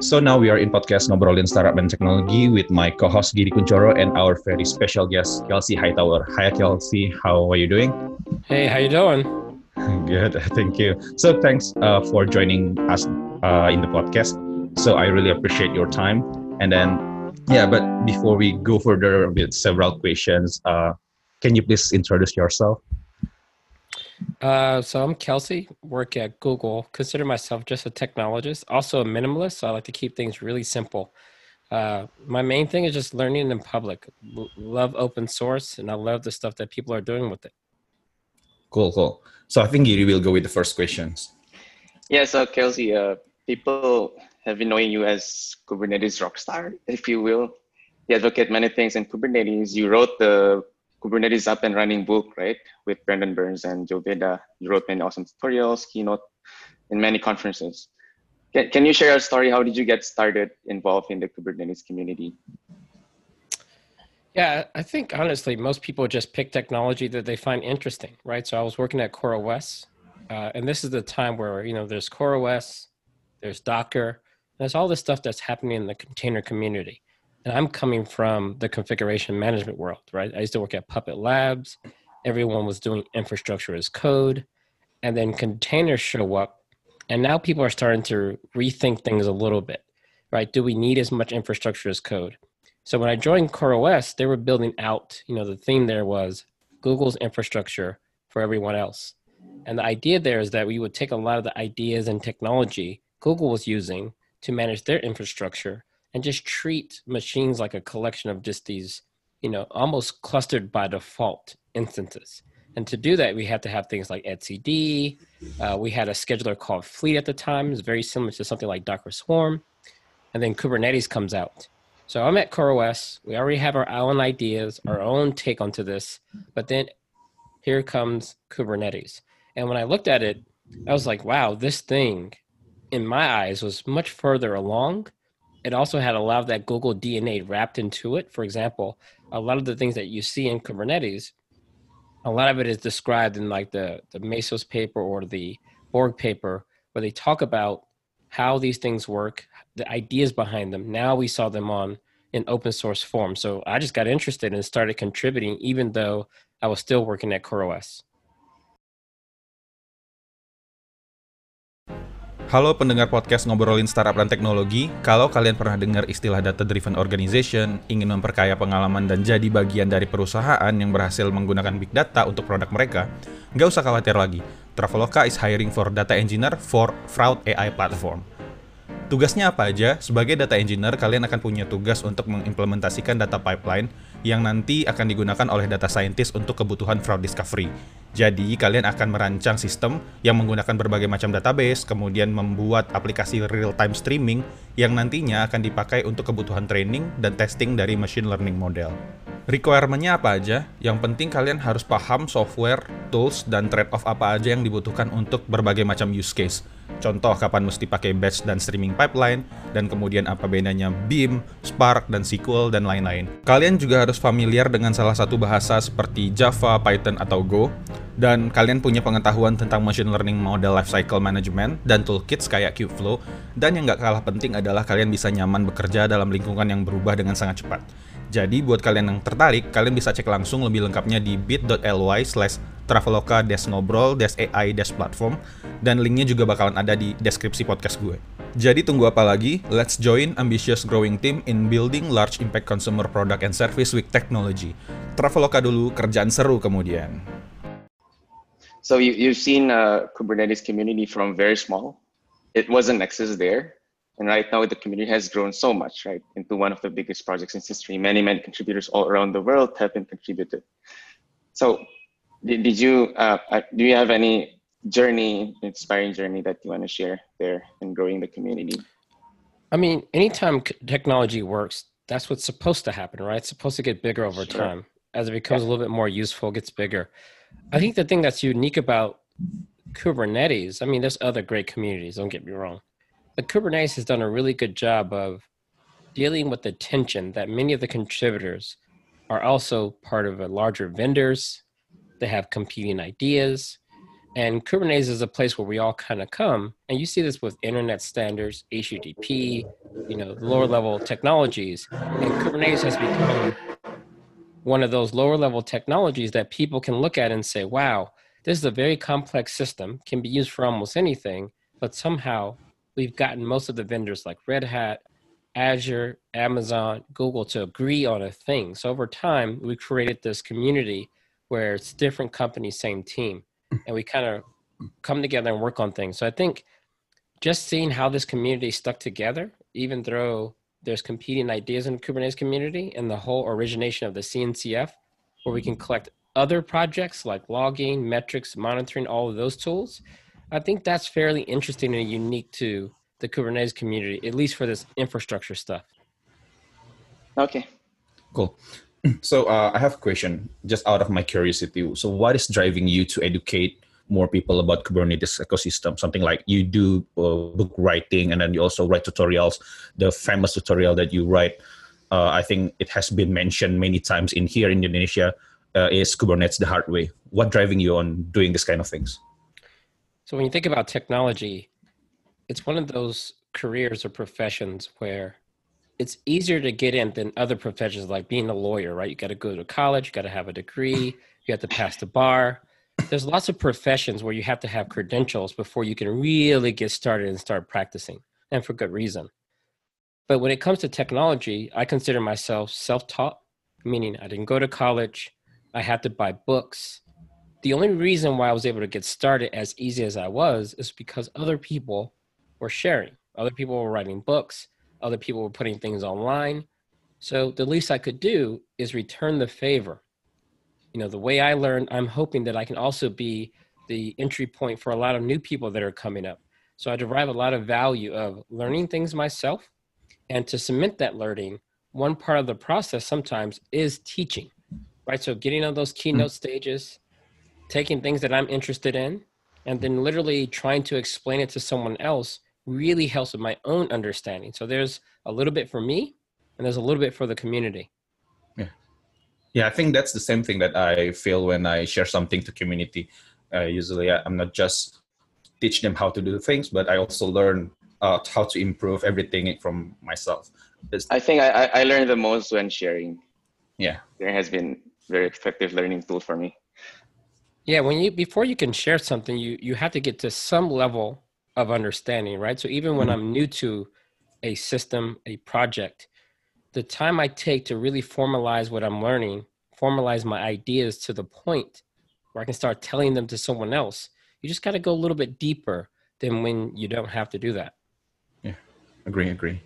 So now we are in podcast Ngobrolin Startup and Technology with my co-host Giri Kuncoro and our very special guest Kelsey Hightower. Hi Kelsey, how are you doing? Hey, how you doing? Good, thank you. So thanks uh, for joining us uh, in the podcast. So I really appreciate your time. And then, yeah, but before we go further with several questions, uh, can you please introduce yourself? Uh, so I'm Kelsey, work at Google. Consider myself just a technologist, also a minimalist. So I like to keep things really simple. Uh, my main thing is just learning in public. L- love open source, and I love the stuff that people are doing with it. Cool, cool. So I think Giri will go with the first questions. Yeah, so Kelsey, uh, people have been knowing you as Kubernetes rockstar, if you will. You advocate many things in Kubernetes. You wrote the Kubernetes up and running book, right? With Brendan Burns and Joe Beda. You wrote many awesome tutorials, keynote, in many conferences. Can, can you share a story? How did you get started involved in the Kubernetes community? Yeah, I think honestly, most people just pick technology that they find interesting, right? So I was working at CoreOS, uh, and this is the time where you know there's CoreOS, there's Docker, there's all this stuff that's happening in the container community and I'm coming from the configuration management world, right? I used to work at Puppet Labs. Everyone was doing infrastructure as code, and then containers show up, and now people are starting to rethink things a little bit, right? Do we need as much infrastructure as code? So when I joined CoreOS, they were building out. You know, the theme there was Google's infrastructure for everyone else, and the idea there is that we would take a lot of the ideas and technology Google was using to manage their infrastructure and just treat machines like a collection of just these, you know, almost clustered by default instances. And to do that, we have to have things like etcd. Uh, we had a scheduler called Fleet at the time. It's very similar to something like Docker Swarm. And then Kubernetes comes out. So I'm at CoreOS. We already have our own ideas, our own take onto this. But then here comes Kubernetes. And when I looked at it, I was like, wow, this thing in my eyes was much further along it also had a lot of that Google DNA wrapped into it. For example, a lot of the things that you see in Kubernetes, a lot of it is described in like the, the Mesos paper or the Borg paper, where they talk about how these things work, the ideas behind them. Now we saw them on in open source form. So I just got interested and started contributing, even though I was still working at CoreOS. Halo pendengar podcast ngobrolin startup dan teknologi. Kalau kalian pernah dengar istilah data driven organization, ingin memperkaya pengalaman dan jadi bagian dari perusahaan yang berhasil menggunakan big data untuk produk mereka, nggak usah khawatir lagi. Traveloka is hiring for data engineer for fraud AI platform. Tugasnya apa aja? Sebagai data engineer, kalian akan punya tugas untuk mengimplementasikan data pipeline yang nanti akan digunakan oleh data scientist untuk kebutuhan fraud discovery. Jadi, kalian akan merancang sistem yang menggunakan berbagai macam database, kemudian membuat aplikasi real-time streaming yang nantinya akan dipakai untuk kebutuhan training dan testing dari machine learning model. Requirement-nya apa aja? Yang penting kalian harus paham software, tools, dan trade-off apa aja yang dibutuhkan untuk berbagai macam use case. Contoh kapan mesti pakai batch dan streaming pipeline, dan kemudian apa bedanya Beam, Spark, dan SQL, dan lain-lain. Kalian juga harus familiar dengan salah satu bahasa seperti Java, Python, atau Go, dan kalian punya pengetahuan tentang machine learning model lifecycle management dan toolkits kayak Kubeflow, dan yang gak kalah penting adalah kalian bisa nyaman bekerja dalam lingkungan yang berubah dengan sangat cepat. Jadi buat kalian yang tertarik, kalian bisa cek langsung lebih lengkapnya di bit.ly slash traveloka ngobrol ai platform dan linknya juga bakalan ada di deskripsi podcast gue. Jadi tunggu apa lagi? Let's join ambitious growing team in building large impact consumer product and service with technology. Traveloka dulu, kerjaan seru kemudian. So you, you've seen a Kubernetes community from very small. It wasn't Nexus there. And right now the community has grown so much, right, into one of the biggest projects in history. Many, many contributors all around the world have been contributed. So did, did you, uh, uh do you have any journey, inspiring journey that you want to share there in growing the community? I mean, anytime technology works, that's what's supposed to happen, right? It's supposed to get bigger over sure. time. As it becomes yeah. a little bit more useful, it gets bigger. I think the thing that's unique about Kubernetes, I mean, there's other great communities, don't get me wrong, but Kubernetes has done a really good job of dealing with the tension that many of the contributors are also part of a larger vendors. They have competing ideas. And Kubernetes is a place where we all kind of come, and you see this with internet standards, HTTP, you know, lower level technologies. And Kubernetes has become one of those lower level technologies that people can look at and say, wow, this is a very complex system, can be used for almost anything, but somehow we've gotten most of the vendors like Red Hat, Azure, Amazon, Google to agree on a thing. So over time, we created this community where it's different companies, same team, and we kind of come together and work on things. So I think just seeing how this community stuck together, even though there's competing ideas in the Kubernetes community and the whole origination of the CNCF, where we can collect other projects like logging, metrics, monitoring, all of those tools. I think that's fairly interesting and unique to the Kubernetes community, at least for this infrastructure stuff. Okay. Cool. So uh, I have a question, just out of my curiosity. So what is driving you to educate more people about Kubernetes ecosystem? Something like you do uh, book writing, and then you also write tutorials. The famous tutorial that you write, uh, I think it has been mentioned many times in here in Indonesia, uh, is Kubernetes the hard way. What driving you on doing this kind of things? So when you think about technology, it's one of those careers or professions where it's easier to get in than other professions like being a lawyer, right? You got to go to college, you got to have a degree, you have to pass the bar. There's lots of professions where you have to have credentials before you can really get started and start practicing, and for good reason. But when it comes to technology, I consider myself self taught, meaning I didn't go to college, I had to buy books. The only reason why I was able to get started as easy as I was is because other people were sharing. Other people were writing books. Other people were putting things online. So the least I could do is return the favor. You know, the way I learned, I'm hoping that I can also be the entry point for a lot of new people that are coming up. So I derive a lot of value of learning things myself. And to cement that learning, one part of the process sometimes is teaching, right? So getting on those keynote mm-hmm. stages, taking things that I'm interested in, and then literally trying to explain it to someone else really helps with my own understanding. So there's a little bit for me and there's a little bit for the community. Yeah. Yeah, I think that's the same thing that I feel when I share something to community. Uh, usually I'm not just teach them how to do things, but I also learn uh, how to improve everything from myself. It's, I think I, I learned the most when sharing. Yeah. There has been very effective learning tool for me. Yeah, when you before you can share something, you you have to get to some level of understanding, right? So even when mm-hmm. I'm new to a system, a project, the time I take to really formalize what I'm learning, formalize my ideas to the point where I can start telling them to someone else, you just got to go a little bit deeper than when you don't have to do that. Yeah, agree, agree.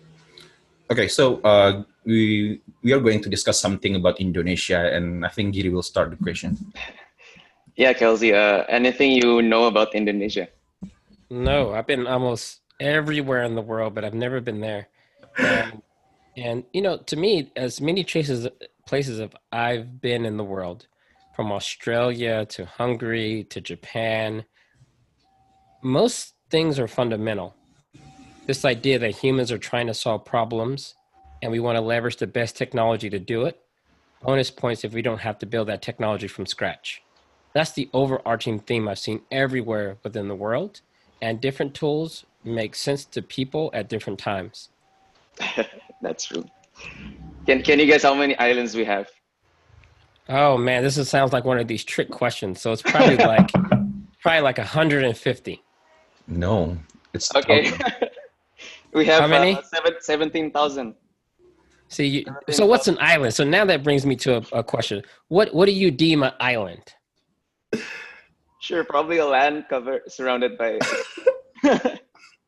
Okay, so uh, we we are going to discuss something about Indonesia, and I think Giri will start the question. Yeah, Kelsey. Uh, anything you know about Indonesia? No, I've been almost everywhere in the world, but I've never been there. And, and you know, to me, as many places places of I've been in the world, from Australia to Hungary to Japan, most things are fundamental. This idea that humans are trying to solve problems and we want to leverage the best technology to do it. Bonus points if we don't have to build that technology from scratch. That's the overarching theme I've seen everywhere within the world and different tools make sense to people at different times. That's true. Can Can you guess how many islands we have? Oh man, this is, sounds like one of these trick questions. So it's probably like probably like 150. No, it's okay. we have how many? Uh, seven, 17,000. See, you, so what's an island? So now that brings me to a, a question. What what do you deem an island? Sure, probably a land cover surrounded by.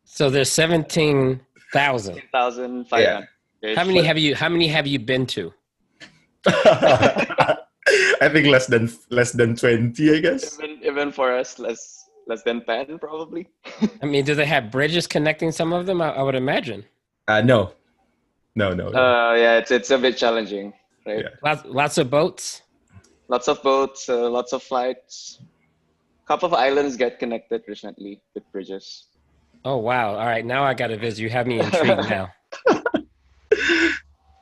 so there's seventeen thousand. Thousand five hundred. How many have you? How many have you been to? I think less than less than twenty. I guess. Even, even for us, less less than ten, probably. I mean, do they have bridges connecting some of them? I, I would imagine. Uh, no, no, no. no. Uh, yeah, it's it's a bit challenging, right? Yeah. Lots lots of boats. Lots of boats, uh, lots of flights A couple of islands get connected recently with bridges. Oh wow! All right, now I got to visit. You have me intrigued now.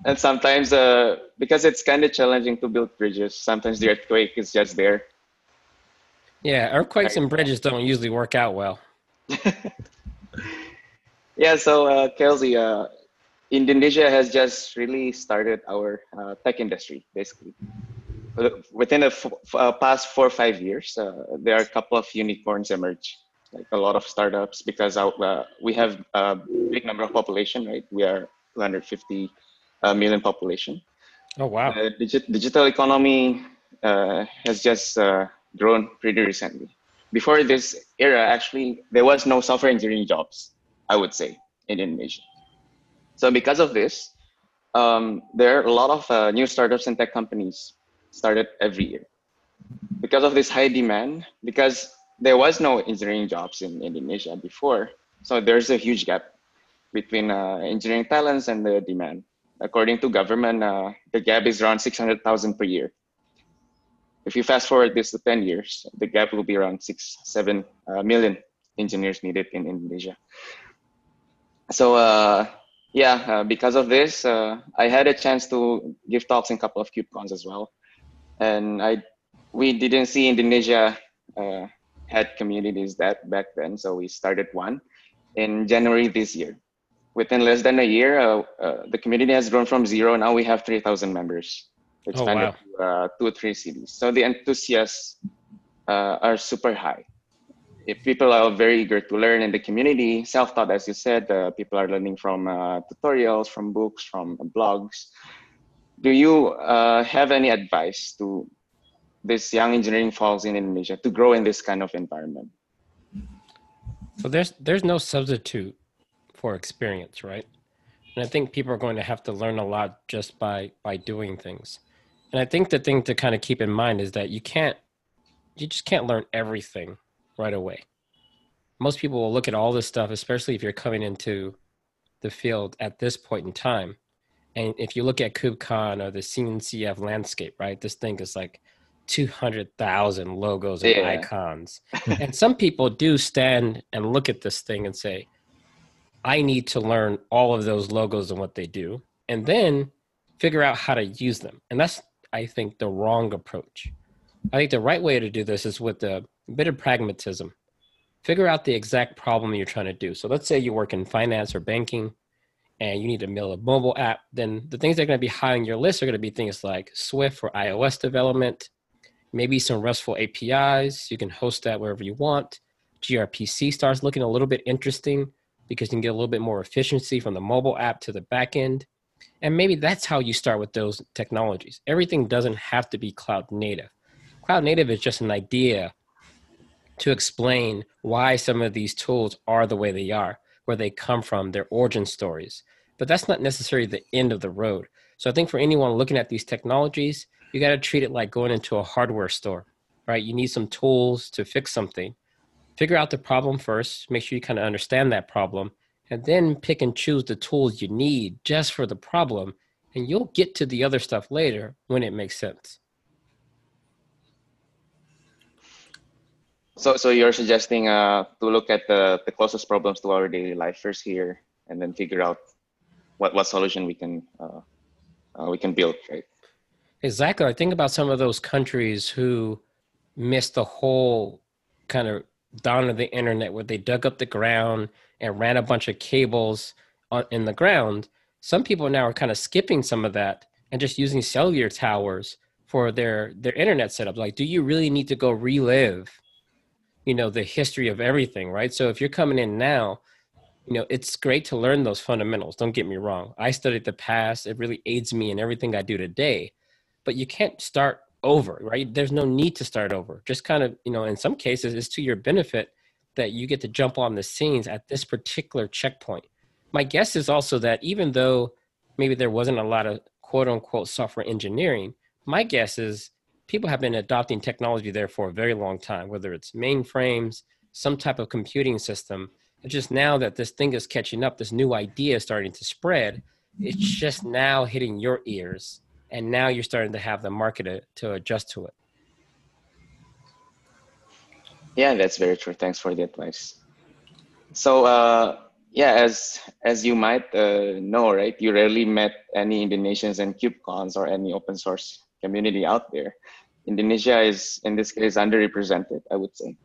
And sometimes, uh, because it's kind of challenging to build bridges, sometimes the earthquake is just there. Yeah, earthquakes and bridges don't usually work out well. yeah, so uh, Kelsey, uh, Indonesia has just really started our uh, tech industry, basically. Within the uh, past four or five years, uh, there are a couple of unicorns emerge, like a lot of startups, because uh, we have a big number of population, right? We are 250 million population. Oh, wow. Digi- digital economy has just grown pretty recently. Before this era, actually, there was no software engineering jobs, I would say, in Indonesia. So because of this, um, there are a lot of uh, new startups and tech companies started every year. Because of this high demand, because there was no engineering jobs in Indonesia before, so there's a huge gap between uh, engineering talents and the demand. According to government, uh, the gap is around 600,000 per year. If you fast forward this to 10 years, the gap will be around six, seven uh, million engineers needed in Indonesia. So yeah, uh, because of this, uh, I had a chance to give talks in a couple of KubeCons as well, and I we didn't see Indonesia uh, had communities that back then, so we started one in January this year. Within less than a year, uh, uh, the community has grown from zero. Now we have three thousand members, expanded oh, wow. to uh, two or three cities. So the enthusiasts are super high if people are very eager to learn in the community, self-taught, as you said, uh, people are learning from uh, tutorials, from books, from blogs. Do you uh, have any advice to this young engineering folks in Indonesia to grow in this kind of environment? So there's there's no substitute for experience, right? And I think people are going to have to learn a lot just by by doing things. And I think the thing to kind of keep in mind is that you can't you just can't learn everything right away. Most people will look at all this stuff, especially if you're coming into the field at this point in time. And if you look at KubeCon or the CNCF landscape, right, this thing is like 200,000 logos and yeah. icons. and some people do stand and look at this thing and say, I need to learn all of those logos and what they do, and then figure out how to use them. And that's, I think, the wrong approach. I think the right way to do this is with a bit of pragmatism. Figure out the exact problem you're trying to do. So let's say you work in finance or banking and you need to build a mobile app, then the things that are going to be high on your list are going to be things like Swift for iOS development, maybe some RESTful APIs. You can host that wherever you want. gRPC starts looking a little bit interesting because you can get a little bit more efficiency from the mobile app to the back end. And maybe that's how you start with those technologies. Everything doesn't have to be cloud native. Cloud native is just an idea to explain why some of these tools are the way they are, where they come from, their origin stories. But that's not necessarily the end of the road. So I think for anyone looking at these technologies, you got to treat it like going into a hardware store, right? You need some tools to fix something. Figure out the problem first, make sure you kind of understand that problem, and then pick and choose the tools you need just for the problem. And you'll get to the other stuff later when it makes sense. So, so you're suggesting uh, to look at the, the closest problems to our daily life first here, and then figure out what, what solution we can uh, uh, we can build, right? Exactly. I think about some of those countries who missed the whole kind of down of the internet, where they dug up the ground and ran a bunch of cables on, in the ground. Some people now are kind of skipping some of that and just using cellular towers for their their internet setup. Like, do you really need to go relive? you know the history of everything right so if you're coming in now you know it's great to learn those fundamentals don't get me wrong i studied the past it really aids me in everything i do today but you can't start over right there's no need to start over just kind of you know in some cases it's to your benefit that you get to jump on the scenes at this particular checkpoint my guess is also that even though maybe there wasn't a lot of quote unquote software engineering my guess is people have been adopting technology there for a very long time, whether it's mainframes, some type of computing system. It's just now that this thing is catching up, this new idea is starting to spread. It's just now hitting your ears, and now you're starting to have the market to, adjust to it. Yeah, that's very true. Thanks for the advice. So, uh, yeah, as as you might uh, know, right, you rarely met any Indonesians and KubeCons or any open source community out there. Indonesia is in this case underrepresented, I would say.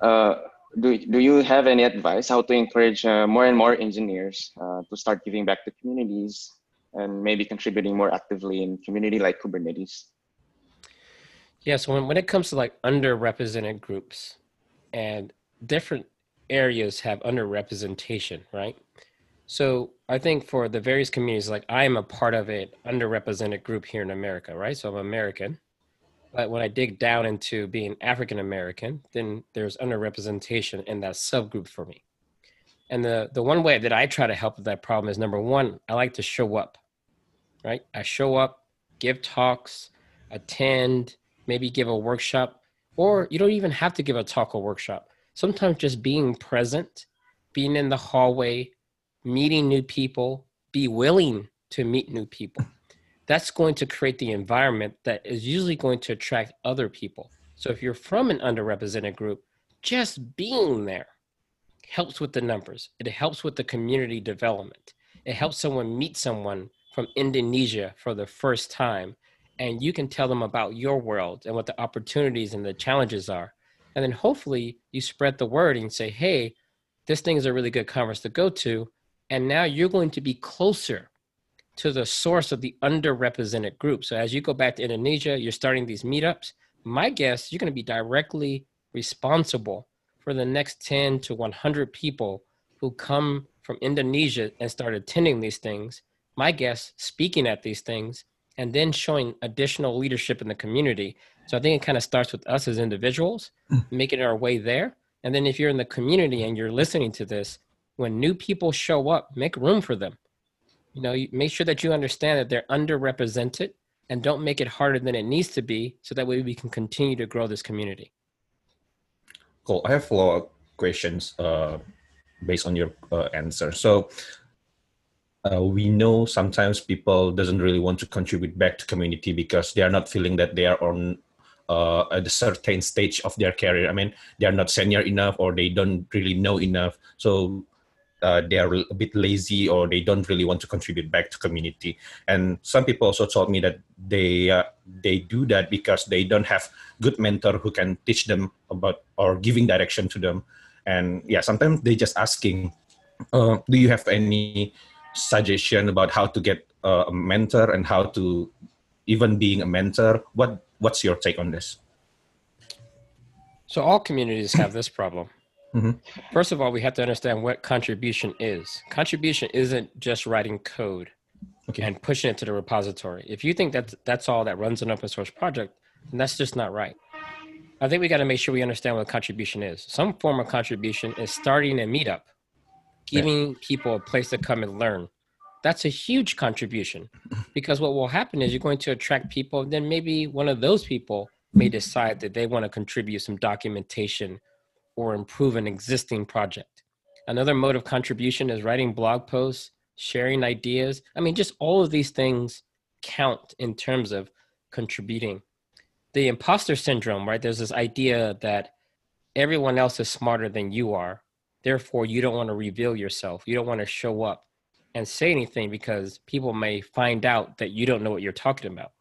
Uh, do, do you have any advice how to encourage uh, more and more engineers uh, to start giving back to communities and maybe contributing more actively in community like Kubernetes? Yeah, so when, when it comes to like underrepresented groups and different areas have underrepresentation, right? So I think for the various communities, like I am a part of an underrepresented group here in America, right? So I'm American. But when I dig down into being African American, then there's underrepresentation in that subgroup for me. And the, the one way that I try to help with that problem is number one, I like to show up, right? I show up, give talks, attend, maybe give a workshop, or you don't even have to give a talk or workshop. Sometimes just being present, being in the hallway, meeting new people, be willing to meet new people that's going to create the environment that is usually going to attract other people. So if you're from an underrepresented group, just being there helps with the numbers. It helps with the community development. It helps someone meet someone from Indonesia for the first time and you can tell them about your world and what the opportunities and the challenges are. And then hopefully you spread the word and say, hey, this thing is a really good conference to go to. And now you're going to be closer to the source of the underrepresented group. So as you go back to Indonesia, you're starting these meetups. My guess, you're going to be directly responsible for the next 10 to 100 people who come from Indonesia and start attending these things. My guess, speaking at these things, and then showing additional leadership in the community. So I think it kind of starts with us as individuals, mm. making our way there. And then if you're in the community and you're listening to this, when new people show up, make room for them you know make sure that you understand that they're underrepresented and don't make it harder than it needs to be so that way we can continue to grow this community cool i have follow-up questions uh, based on your uh, answer so uh, we know sometimes people doesn't really want to contribute back to community because they are not feeling that they are on uh, at a certain stage of their career. I mean, they are not senior enough or they don't really know enough. So uh, they are a bit lazy or they don't really want to contribute back to community and some people also told me that they uh, they do that because they don't have good mentor who can teach them about or giving direction to them and yeah sometimes they just asking uh, do you have any suggestion about how to get a mentor and how to even being a mentor what what's your take on this so all communities have this problem Mm-hmm. First of all, we have to understand what contribution is. Contribution isn't just writing code okay. and pushing it to the repository. If you think that that's all that runs an open source project, then that's just not right. I think we got to make sure we understand what contribution is. Some form of contribution is starting a meetup, giving yeah. people a place to come and learn. That's a huge contribution because what will happen is you're going to attract people. and Then maybe one of those people may decide that they want to contribute some documentation or improve an existing project. Another mode of contribution is writing blog posts, sharing ideas. I mean, just all of these things count in terms of contributing. The imposter syndrome, right? There's this idea that everyone else is smarter than you are. Therefore, you don't want to reveal yourself. You don't want to show up and say anything because people may find out that you don't know what you're talking about.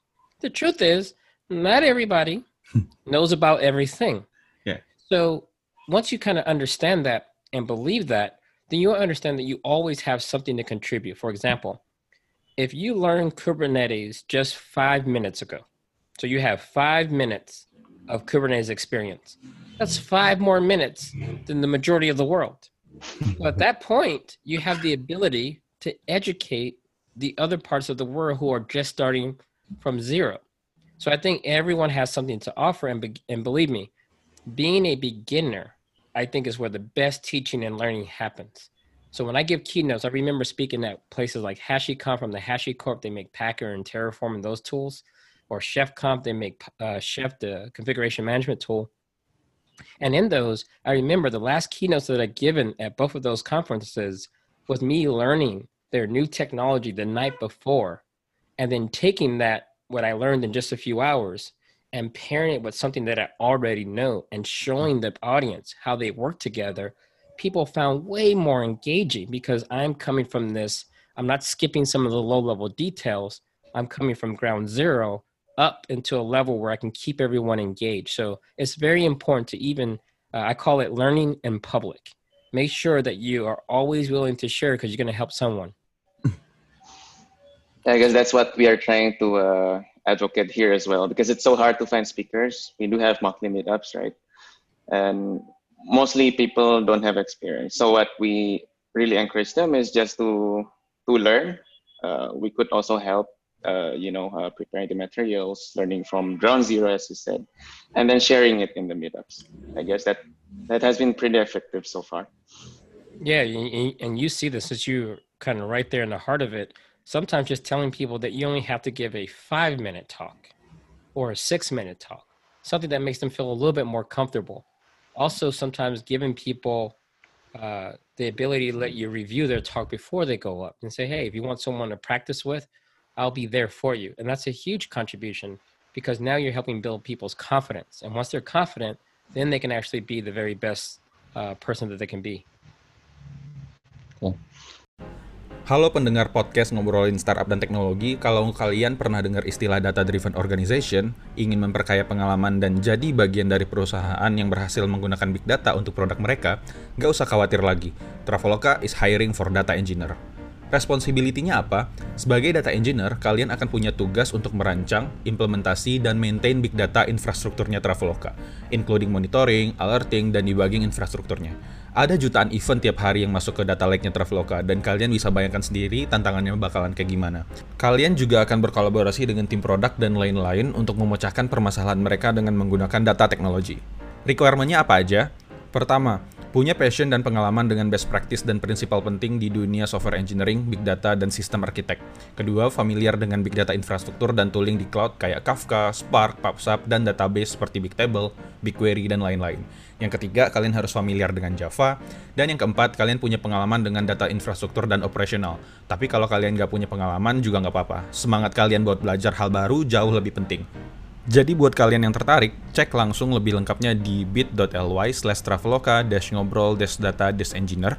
The truth is, not everybody knows about everything. Yeah. So once you kind of understand that and believe that, then you understand that you always have something to contribute. For example, if you learned Kubernetes just five minutes ago, so you have five minutes of Kubernetes experience, that's five more minutes than the majority of the world. So at that point, you have the ability to educate the other parts of the world who are just starting from zero. So I think everyone has something to offer, and, be- and believe me, being a beginner I think is where the best teaching and learning happens. So when I give keynotes, I remember speaking at places like HashiConf from the HashiCorp. They make Packer and Terraform and those tools, or ChefConf. They make uh, Chef, the configuration management tool. And in those, I remember the last keynotes that I'd given at both of those conferences was me learning their new technology the night before, and then taking that what I learned in just a few hours and pairing it with something that I already know and showing the audience how they work together, people found way more engaging because I'm coming from this. I'm not skipping some of the low level details. I'm coming from ground zero up into a level where I can keep everyone engaged. So it's very important to even, uh, I call it learning in public. Make sure that you are always willing to share because you're going to help someone. I guess that's what we are trying to uh, advocate here as well because it's so hard to find speakers. We do have monthly meetups, right? And mostly people don't have experience. So what we really encourage them is just to to learn. Uh, we could also help, uh, you know, uh, preparing the materials, learning from ground zero, as you said, and then sharing it in the meetups. I guess that that has been pretty effective so far. Yeah, and you see this as you kind of right there in the heart of it. Sometimes just telling people that you only have to give a five minute talk or a six minute talk, something that makes them feel a little bit more comfortable. Also, sometimes giving people uh, the ability to let you review their talk before they go up and say, hey, if you want someone to practice with, I'll be there for you. And that's a huge contribution because now you're helping build people's confidence. And once they're confident, then they can actually be the very best uh, person that they can be. Cool. Halo pendengar podcast ngobrolin startup dan teknologi. Kalau kalian pernah dengar istilah data driven organization, ingin memperkaya pengalaman dan jadi bagian dari perusahaan yang berhasil menggunakan big data untuk produk mereka, nggak usah khawatir lagi. Traveloka is hiring for data engineer. Responsibility-nya apa? Sebagai data engineer, kalian akan punya tugas untuk merancang, implementasi, dan maintain big data infrastrukturnya Traveloka, including monitoring, alerting, dan debugging infrastrukturnya ada jutaan event tiap hari yang masuk ke data lake-nya Traveloka dan kalian bisa bayangkan sendiri tantangannya bakalan kayak gimana. Kalian juga akan berkolaborasi dengan tim produk dan lain-lain untuk memecahkan permasalahan mereka dengan menggunakan data teknologi. Requirement-nya apa aja? Pertama, punya passion dan pengalaman dengan best practice dan prinsipal penting di dunia software engineering, big data, dan sistem arsitek. Kedua, familiar dengan big data infrastruktur dan tooling di cloud kayak Kafka, Spark, PubSub, dan database seperti Bigtable, BigQuery, dan lain-lain. Yang ketiga, kalian harus familiar dengan Java. Dan yang keempat, kalian punya pengalaman dengan data infrastruktur dan operasional. Tapi kalau kalian nggak punya pengalaman juga nggak apa-apa. Semangat kalian buat belajar hal baru jauh lebih penting. Jadi buat kalian yang tertarik, cek langsung lebih lengkapnya di bit.ly slash traveloka dash ngobrol dash data dash engineer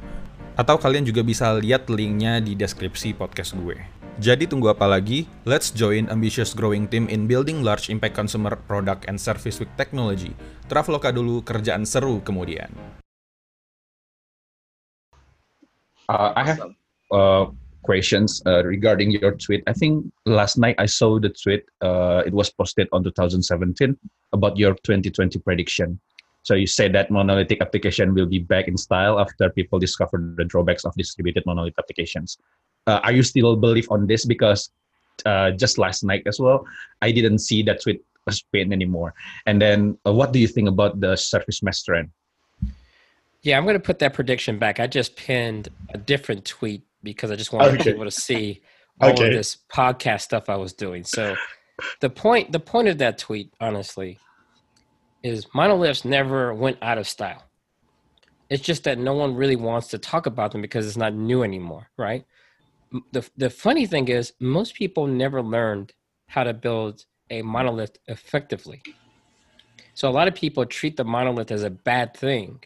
atau kalian juga bisa lihat linknya di deskripsi podcast gue. Jadi tunggu apa lagi? Let's join ambitious growing team in building large impact consumer product and service with technology. Traveloka dulu, kerjaan seru kemudian. Uh, I have uh, questions uh, regarding your tweet. I think last night I saw the tweet. Uh, it was posted on 2017 about your 2020 prediction. So you said that monolithic application will be back in style after people discover the drawbacks of distributed monolith applications. Uh, are you still believe on this? Because uh, just last night as well, I didn't see that tweet was pinned anymore. And then, uh, what do you think about the Service Mesh trend? Yeah, I'm going to put that prediction back. I just pinned a different tweet because I just wanted okay. people to see all okay. of this podcast stuff I was doing. So the point the point of that tweet, honestly, is monoliths never went out of style. It's just that no one really wants to talk about them because it's not new anymore, right? The the funny thing is most people never learned how to build a monolith effectively. So a lot of people treat the monolith as a bad thing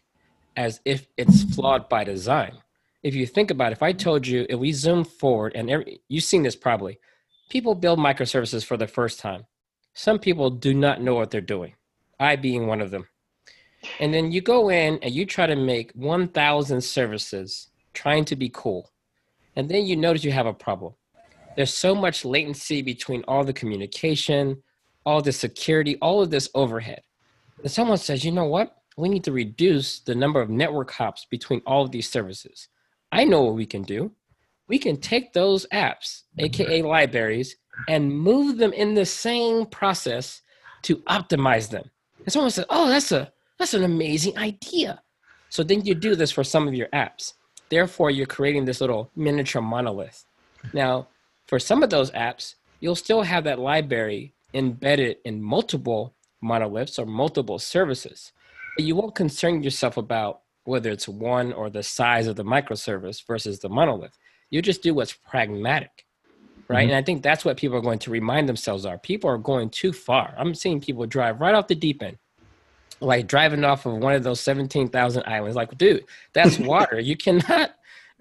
as if it's flawed by design if you think about it, if I told you, if we zoom forward, and every, you've seen this probably, people build microservices for the first time. Some people do not know what they're doing, I being one of them. And then you go in and you try to make 1,000 services trying to be cool. And then you notice you have a problem. There's so much latency between all the communication, all the security, all of this overhead. And someone says, you know what? We need to reduce the number of network hops between all of these services. I know what we can do. We can take those apps, aka libraries, and move them in the same process to optimize them. And someone says, "Oh, that's a that's an amazing idea." So then you do this for some of your apps. Therefore, you're creating this little miniature monolith. Now, for some of those apps, you'll still have that library embedded in multiple monoliths or multiple services. But you won't concern yourself about whether it's one or the size of the microservice versus the monolith. You just do what's pragmatic, right? Mm-hmm. And I think that's what people are going to remind themselves are. People are going too far. I'm seeing people drive right off the deep end, like driving off of one of those 17,000 islands. Like, dude, that's water. you cannot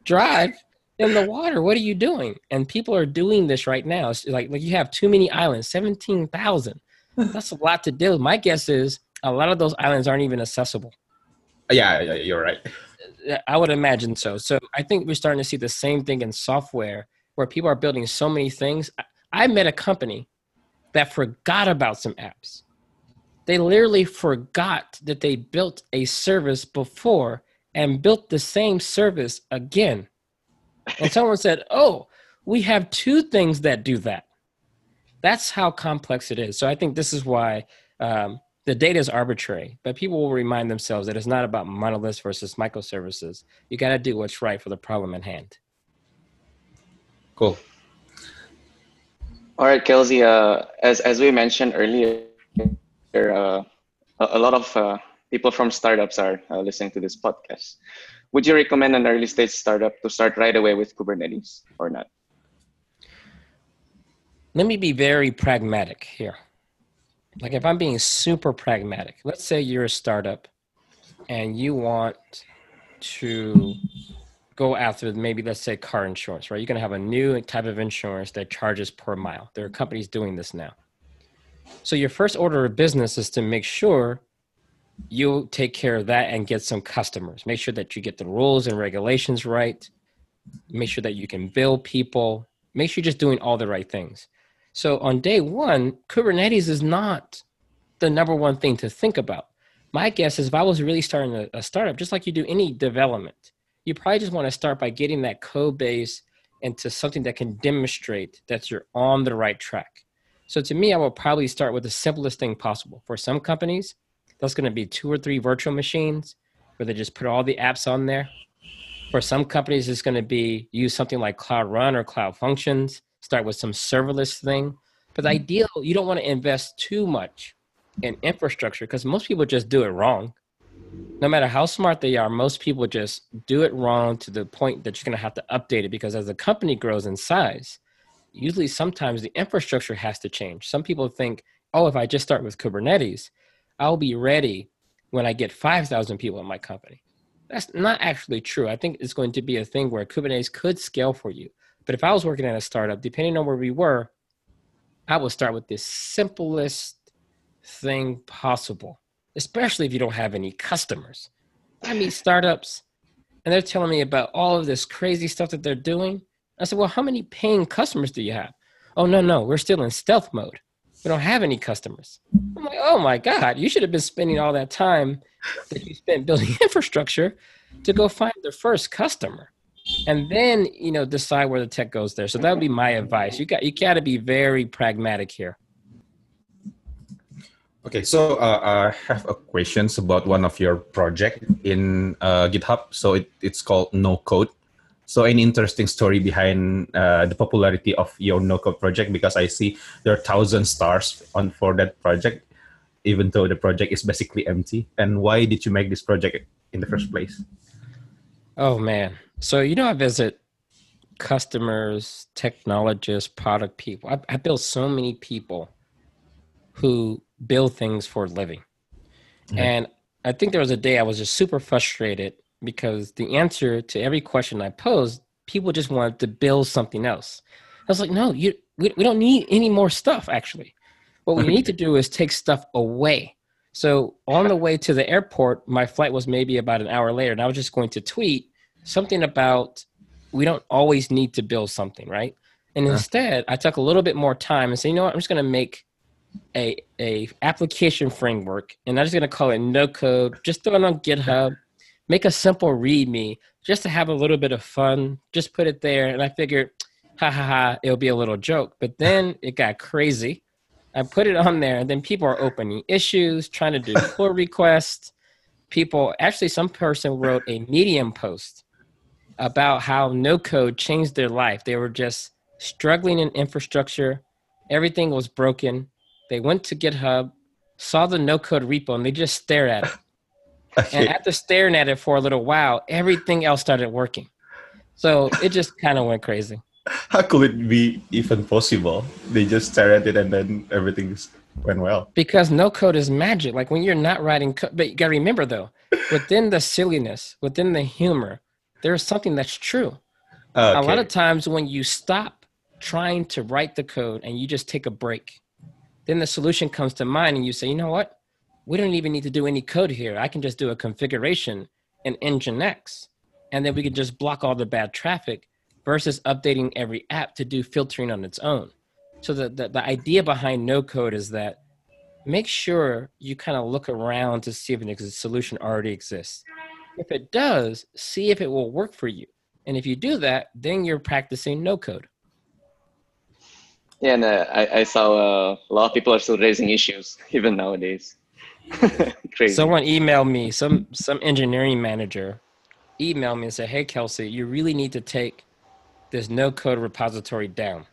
drive in the water. What are you doing? And people are doing this right now. It's like like you have too many islands, seventeen thousand. That's a lot to deal. with. My guess is a lot of those islands aren't even accessible. Yeah, yeah, you're right. I would imagine so. So I think we're starting to see the same thing in software where people are building so many things. I met a company that forgot about some apps. They literally forgot that they built a service before and built the same service again. And someone said, Oh, we have two things that do that. That's how complex it is. So I think this is why um, the data is arbitrary, but people will remind themselves that it's not about monoliths versus microservices. You got to do what's right for the problem at hand. Cool. All right, Kelsey. Uh, as as we mentioned earlier, uh, a, a, lot of uh, people from startups are uh, listening to this podcast. Would you recommend an early stage startup to start right away with Kubernetes or not? Let me be very pragmatic here. Like if I'm being super pragmatic, let's say you're a startup and you want to go after maybe let's say car insurance, right? You're gonna have a new type of insurance that charges per mile. There are companies doing this now. So your first order of business is to make sure you take care of that and get some customers. Make sure that you get the rules and regulations right. Make sure that you can bill people. Make sure you're just doing all the right things. So on day one, Kubernetes is not the number one thing to think about. My guess is if I was really starting a, a startup, just like you do any development, you probably just want to start by getting that code base into something that can demonstrate that you're on the right track. So to me, I will probably start with the simplest thing possible. For some companies, that's going to be two or three virtual machines where they just put all the apps on there. For some companies, it's going to be use something like Cloud Run or Cloud Functions start with some serverless thing. But the mm-hmm. ideal, you don't want to invest too much in infrastructure because most people just do it wrong. No matter how smart they are, most people just do it wrong to the point that you're going to have to update it because as the company grows in size, usually sometimes the infrastructure has to change. Some people think, oh, if I just start with Kubernetes, I'll be ready when I get 5,000 people in my company. That's not actually true. I think it's going to be a thing where Kubernetes could scale for you. But if I was working at a startup, depending on where we were, I would start with the simplest thing possible, especially if you don't have any customers. I meet startups and they're telling me about all of this crazy stuff that they're doing. I said, Well, how many paying customers do you have? Oh, no, no, we're still in stealth mode. We don't have any customers. I'm like, Oh my God, you should have been spending all that time that you spent building infrastructure to go find the first customer and then you know decide where the tech goes there. So that would be my advice. You got you got to be very pragmatic here. Okay so uh, i have a questions about one of your project in uh, github. So it, it's called no code. So any interesting story behind uh, the popularity of your no code project? Because i see there are thousand stars on for that project even though the project is basically empty. And why did you make this project in the first place? Oh man so, you know, I visit customers, technologists, product people. I, I build so many people who build things for a living. Mm-hmm. And I think there was a day I was just super frustrated because the answer to every question I posed, people just wanted to build something else. I was like, no, you, we, we don't need any more stuff, actually. What we need to do is take stuff away. So on the way to the airport, my flight was maybe about an hour later, and I was just going to tweet something about we don't always need to build something, right? And uh. instead, I took a little bit more time and say, you know what, I'm just going to make a a application framework, and I'm just going to call it no code. Just throw it on GitHub, make a simple README, just to have a little bit of fun. Just put it there, and I figured, ha ha ha, it'll be a little joke. But then it got crazy. I put it on there, and then people are opening issues, trying to do pull requests. People, actually, some person wrote a Medium post about how no code changed their life. They were just struggling in infrastructure, everything was broken. They went to GitHub, saw the no code repo, and they just stared at it. and after staring at it for a little while, everything else started working. So it just kind of went crazy. How could it be even possible? They just stare at it and then everything went well. Because no code is magic. Like when you're not writing code, but you got to remember though, within the silliness, within the humor, there is something that's true. Okay. A lot of times when you stop trying to write the code and you just take a break, then the solution comes to mind and you say, you know what? We don't even need to do any code here. I can just do a configuration in Nginx and then we can just block all the bad traffic versus updating every app to do filtering on its own. So the, the, the idea behind no code is that make sure you kind of look around to see if a solution already exists. If it does, see if it will work for you. And if you do that, then you're practicing no code. Yeah, and uh, I, I saw uh, a lot of people are still raising issues even nowadays. Crazy. Someone emailed me, some some engineering manager emailed me and said, "Hey Kelsey, you really need to take this no code repository down.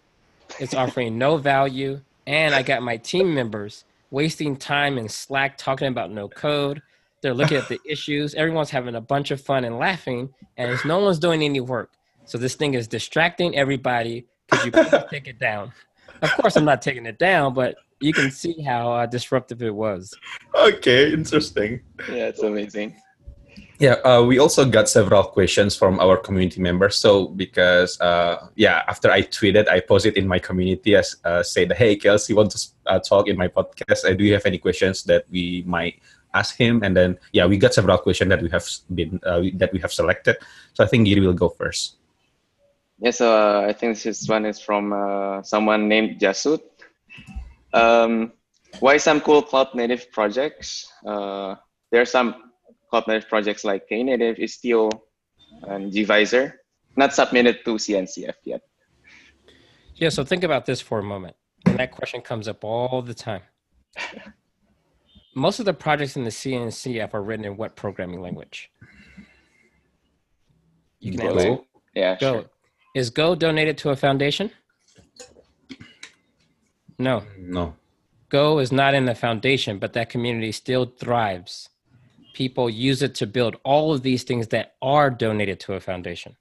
It's offering no value, and I got my team members wasting time in Slack talking about no code. They're looking at the issues. Everyone's having a bunch of fun and laughing, and no one's doing any work. So this thing is distracting everybody. Could you please take it down? Of course, I'm not taking it down, but you can see how uh, disruptive it was. Okay, interesting. Yeah, it's amazing. Yeah, uh, we also got several questions from our community members. So because uh, yeah, after I tweeted, I posted in my community as uh, said, "Hey, Kelsey, want to uh, talk in my podcast? Uh, do you have any questions that we might ask him?" And then yeah, we got several questions that we have been uh, that we have selected. So I think Giri will go first. Yes, uh, I think this one is from someone named Jasut. Um, why some cool cloud native projects? there are some cloud native projects like Knative, Istio, and gvisor, not submitted to CNCF yet. Yeah, so think about this for a moment. And that question comes up all the time. Most of the projects in the CNCF are written in what programming language? You can Go. answer. Yeah, Go. Sure. Is Go donated to a foundation? No. No. Go is not in the foundation, but that community still thrives people use it to build all of these things that are donated to a foundation.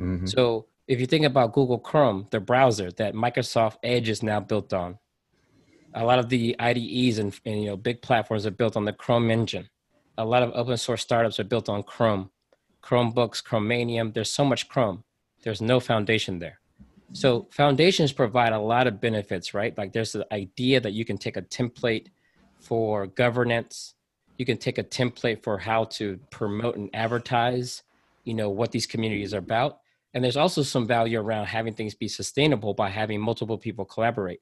Mm-hmm. So if you think about Google Chrome, the browser that Microsoft Edge is now built on, a lot of the IDEs and, and, you know big platforms are built on the Chrome engine. A lot of open source startups are built on Chrome, Chromebooks, Chromium. There's so much Chrome. There's no foundation there. So foundations provide a lot of benefits, right? Like there's the idea that you can take a template for governance you can take a template for how to promote and advertise you know what these communities are about and there's also some value around having things be sustainable by having multiple people collaborate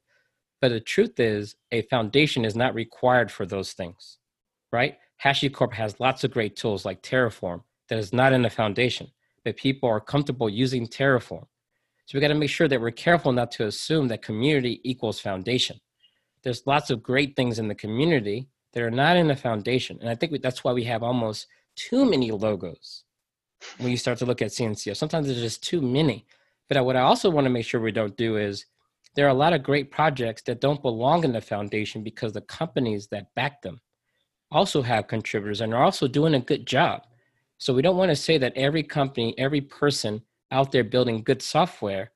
but the truth is a foundation is not required for those things right hashicorp has lots of great tools like terraform that is not in the foundation but people are comfortable using terraform so we got to make sure that we're careful not to assume that community equals foundation there's lots of great things in the community that are not in the foundation. And I think that's why we have almost too many logos when you start to look at CNCF. Sometimes there's just too many. But what I also want to make sure we don't do is there are a lot of great projects that don't belong in the foundation because the companies that back them also have contributors and are also doing a good job. So we don't want to say that every company, every person out there building good software,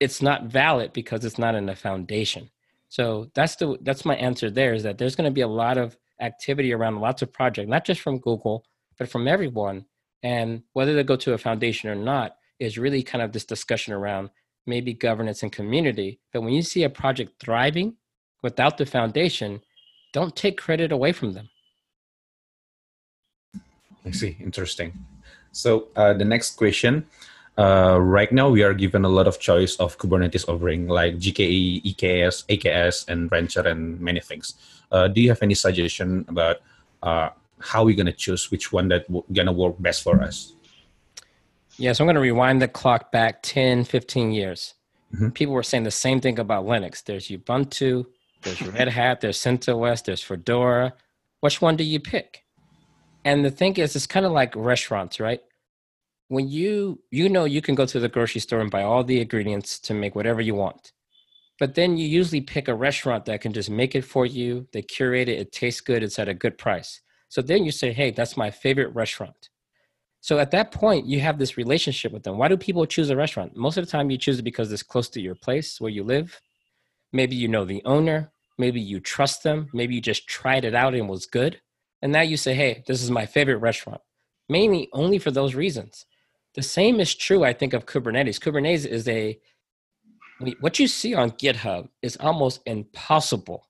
it's not valid because it's not in the foundation. So that's the that's my answer there is that there's going to be a lot of activity around lots of projects, not just from Google, but from everyone. And whether they go to a foundation or not is really kind of this discussion around maybe governance and community. But when you see a project thriving without the foundation, don't take credit away from them. I see. Interesting. So uh, the next question uh, right now we are given a lot of choice of Kubernetes offering like GKE, EKS, AKS, and Rancher, and many things. Uh, do you have any suggestion about uh, how we're gonna choose which one that w- gonna work best for us? Yeah, so I'm gonna rewind the clock back 10, 15 years. Mm-hmm. People were saying the same thing about Linux. There's Ubuntu, there's Red Hat, there's CentOS, there's Fedora. Which one do you pick? And the thing is, it's kind of like restaurants, right? when you you know you can go to the grocery store and buy all the ingredients to make whatever you want but then you usually pick a restaurant that can just make it for you they curate it it tastes good it's at a good price so then you say hey that's my favorite restaurant so at that point you have this relationship with them. Why do people choose a restaurant? Most of the time you choose it because it's close to your place where you live. Maybe you know the owner. Maybe you trust them. Maybe you just tried it out and was good. And now you say hey this is my favorite restaurant mainly only for those reasons. The same is true, I think, of Kubernetes. Kubernetes is a what you see on GitHub is almost impossible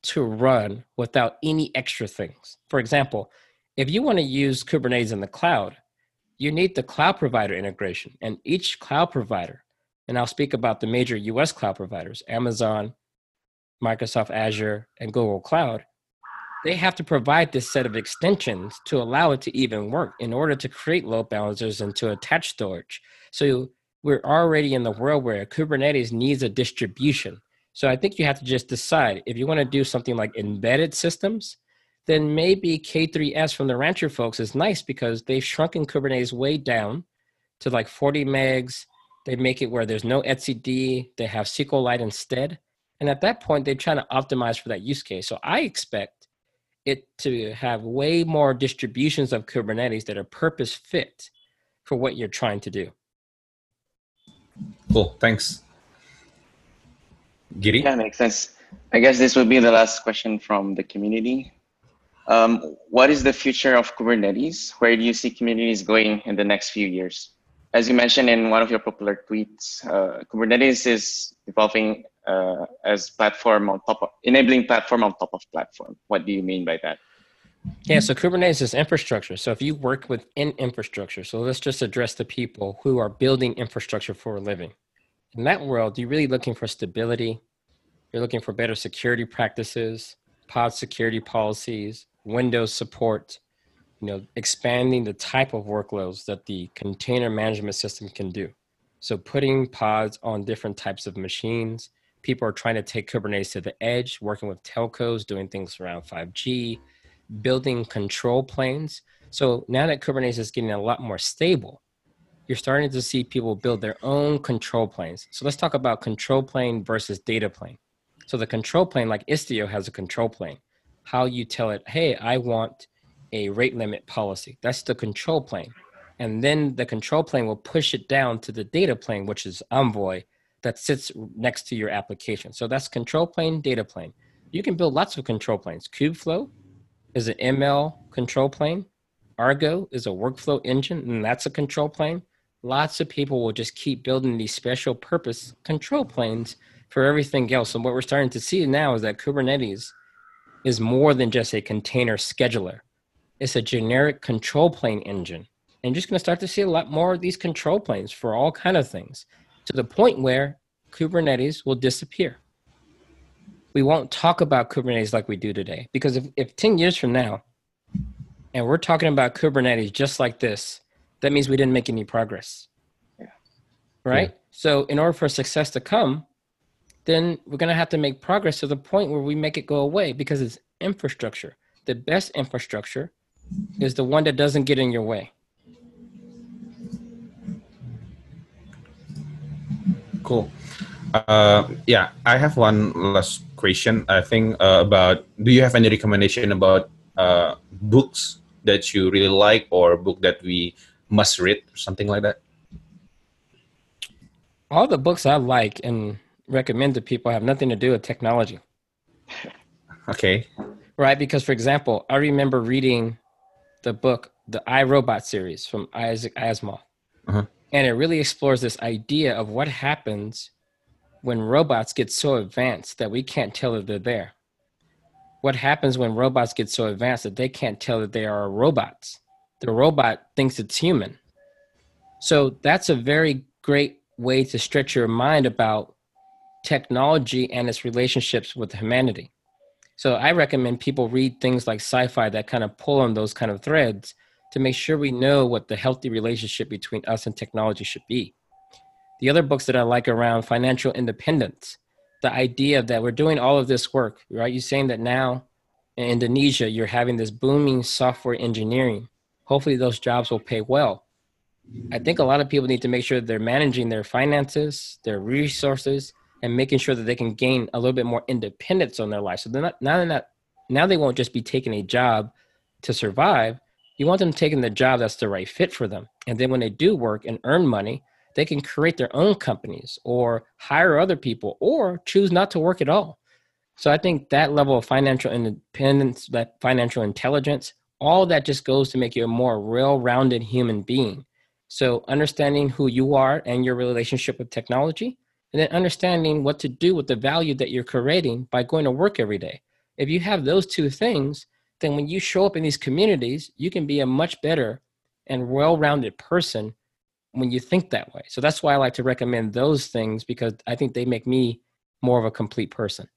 to run without any extra things. For example, if you want to use Kubernetes in the cloud, you need the cloud provider integration. And each cloud provider, and I'll speak about the major US cloud providers Amazon, Microsoft Azure, and Google Cloud, they have to provide this set of extensions to allow it to even work in order to create load balancers and to attach storage. So we're already in the world where Kubernetes needs a distribution. So I think you have to just decide if you want to do something like embedded systems, then maybe K3S from the Rancher folks is nice because they've shrunken Kubernetes way down to like 40 megs. They make it where there's no etcd. They have SQLite instead. And at that point, they're trying to optimize for that use case. So I expect it to have way more distributions of Kubernetes that are purpose fit for what you're trying to do. Cool. Thanks. Giri? Yeah, makes sense. I guess this would be the last question from the community. Um, what is the future of Kubernetes? Where do you see Kubernetes going in the next few years? As you mentioned in one of your popular tweets, uh, Kubernetes is evolving uh, as platform on top of enabling platform on top of platform. What do you mean by that? Yeah, so Kubernetes is infrastructure. So if you work within infrastructure, so let's just address the people who are building infrastructure for a living. In that world, you're really looking for stability. You're looking for better security practices, pod security policies, Windows support, you know, expanding the type of workloads that the container management system can do. So putting pods on different types of machines. People are trying to take Kubernetes to the edge, working with telcos, doing things around 5G, building control planes. So now that Kubernetes is getting a lot more stable, you're starting to see people build their own control planes. So let's talk about control plane versus data plane. So the control plane, like Istio has a control plane. How you tell it, hey, I want a rate limit policy. That's the control plane. And then the control plane will push it down to the data plane, which is Envoy, that sits next to your application. So that's control plane, data plane. You can build lots of control planes. Kubeflow is an ML control plane. Argo is a workflow engine, and that's a control plane. Lots of people will just keep building these special purpose control planes for everything else. And what we're starting to see now is that Kubernetes is more than just a container scheduler. It's a generic control plane engine. And you're just going to start to see a lot more of these control planes for all kind of things to the point where Kubernetes will disappear we won't talk about Kubernetes like we do today. Because if, if 10 years from now, and we're talking about Kubernetes just like this, that means we didn't make any progress. Yeah. Right? Yeah. So, in order for success to come, then we're going to have to make progress to the point where we make it go away because it's infrastructure. The best infrastructure is the one that doesn't get in your way. Cool. Uh, yeah, I have one last question. I think uh, about do you have any recommendation about uh, books that you really like or book that we must read or something like that? All the books I like and recommend to people have nothing to do with technology. Okay. Right, because for example, I remember reading the book, the I Robot series from Isaac Asimov, uh-huh. and it really explores this idea of what happens when robots get so advanced that we can't tell that they're there? What happens when robots get so advanced that they can't tell that they are robots? The robot thinks it's human. So that's a very great way to stretch your mind about technology and its relationships with humanity. So I recommend people read things like sci-fi that kind of pull on those kind of threads to make sure we know what the healthy relationship between us and technology should be the other books that I like around financial independence, the idea that we're doing all of this work, right? You're saying that now in Indonesia, you're having this booming software engineering. Hopefully, those jobs will pay well. I think a lot of people need to make sure they're managing their finances, their resources, and making sure that they can gain a little bit more independence on their life. So they're not now they're not now they won't just be taking a job to survive. You want them taking the job that's the right fit for them. And then when they do work and earn money, they can create their own companies or hire other people or choose not to work at all. So I think that level of financial independence, that financial intelligence, all that just goes to make you a more well-rounded human being. So understanding who you are and your relationship with technology, and then understanding what to do with the value that you're creating by going to work every day. If you have those two things, then when you show up in these communities, you can be a much better and well-rounded person when you think that way. So that's why I like to recommend those things because I think they make me more of a complete person.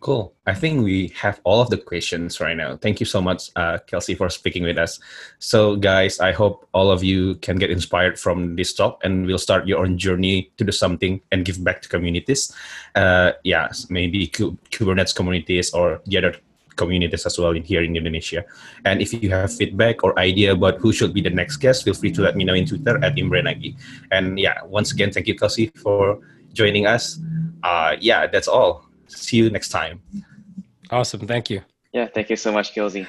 Cool. I think we have all of the questions right now. Thank you so much, uh, Kelsey, for speaking with us. So, guys, I hope all of you can get inspired from this talk and will start your own journey to do something and give back to communities. Uh, yeah, maybe Kubernetes communities or the other communities as well in here in Indonesia. And if you have feedback or idea about who should be the next guest, feel free to let me know in Twitter at Imrenagi. And yeah, once again, thank you, Kelsey, for joining us. Uh, yeah, that's all see you next time. Awesome. Thank you. Yeah, thank you so much, Kelsey.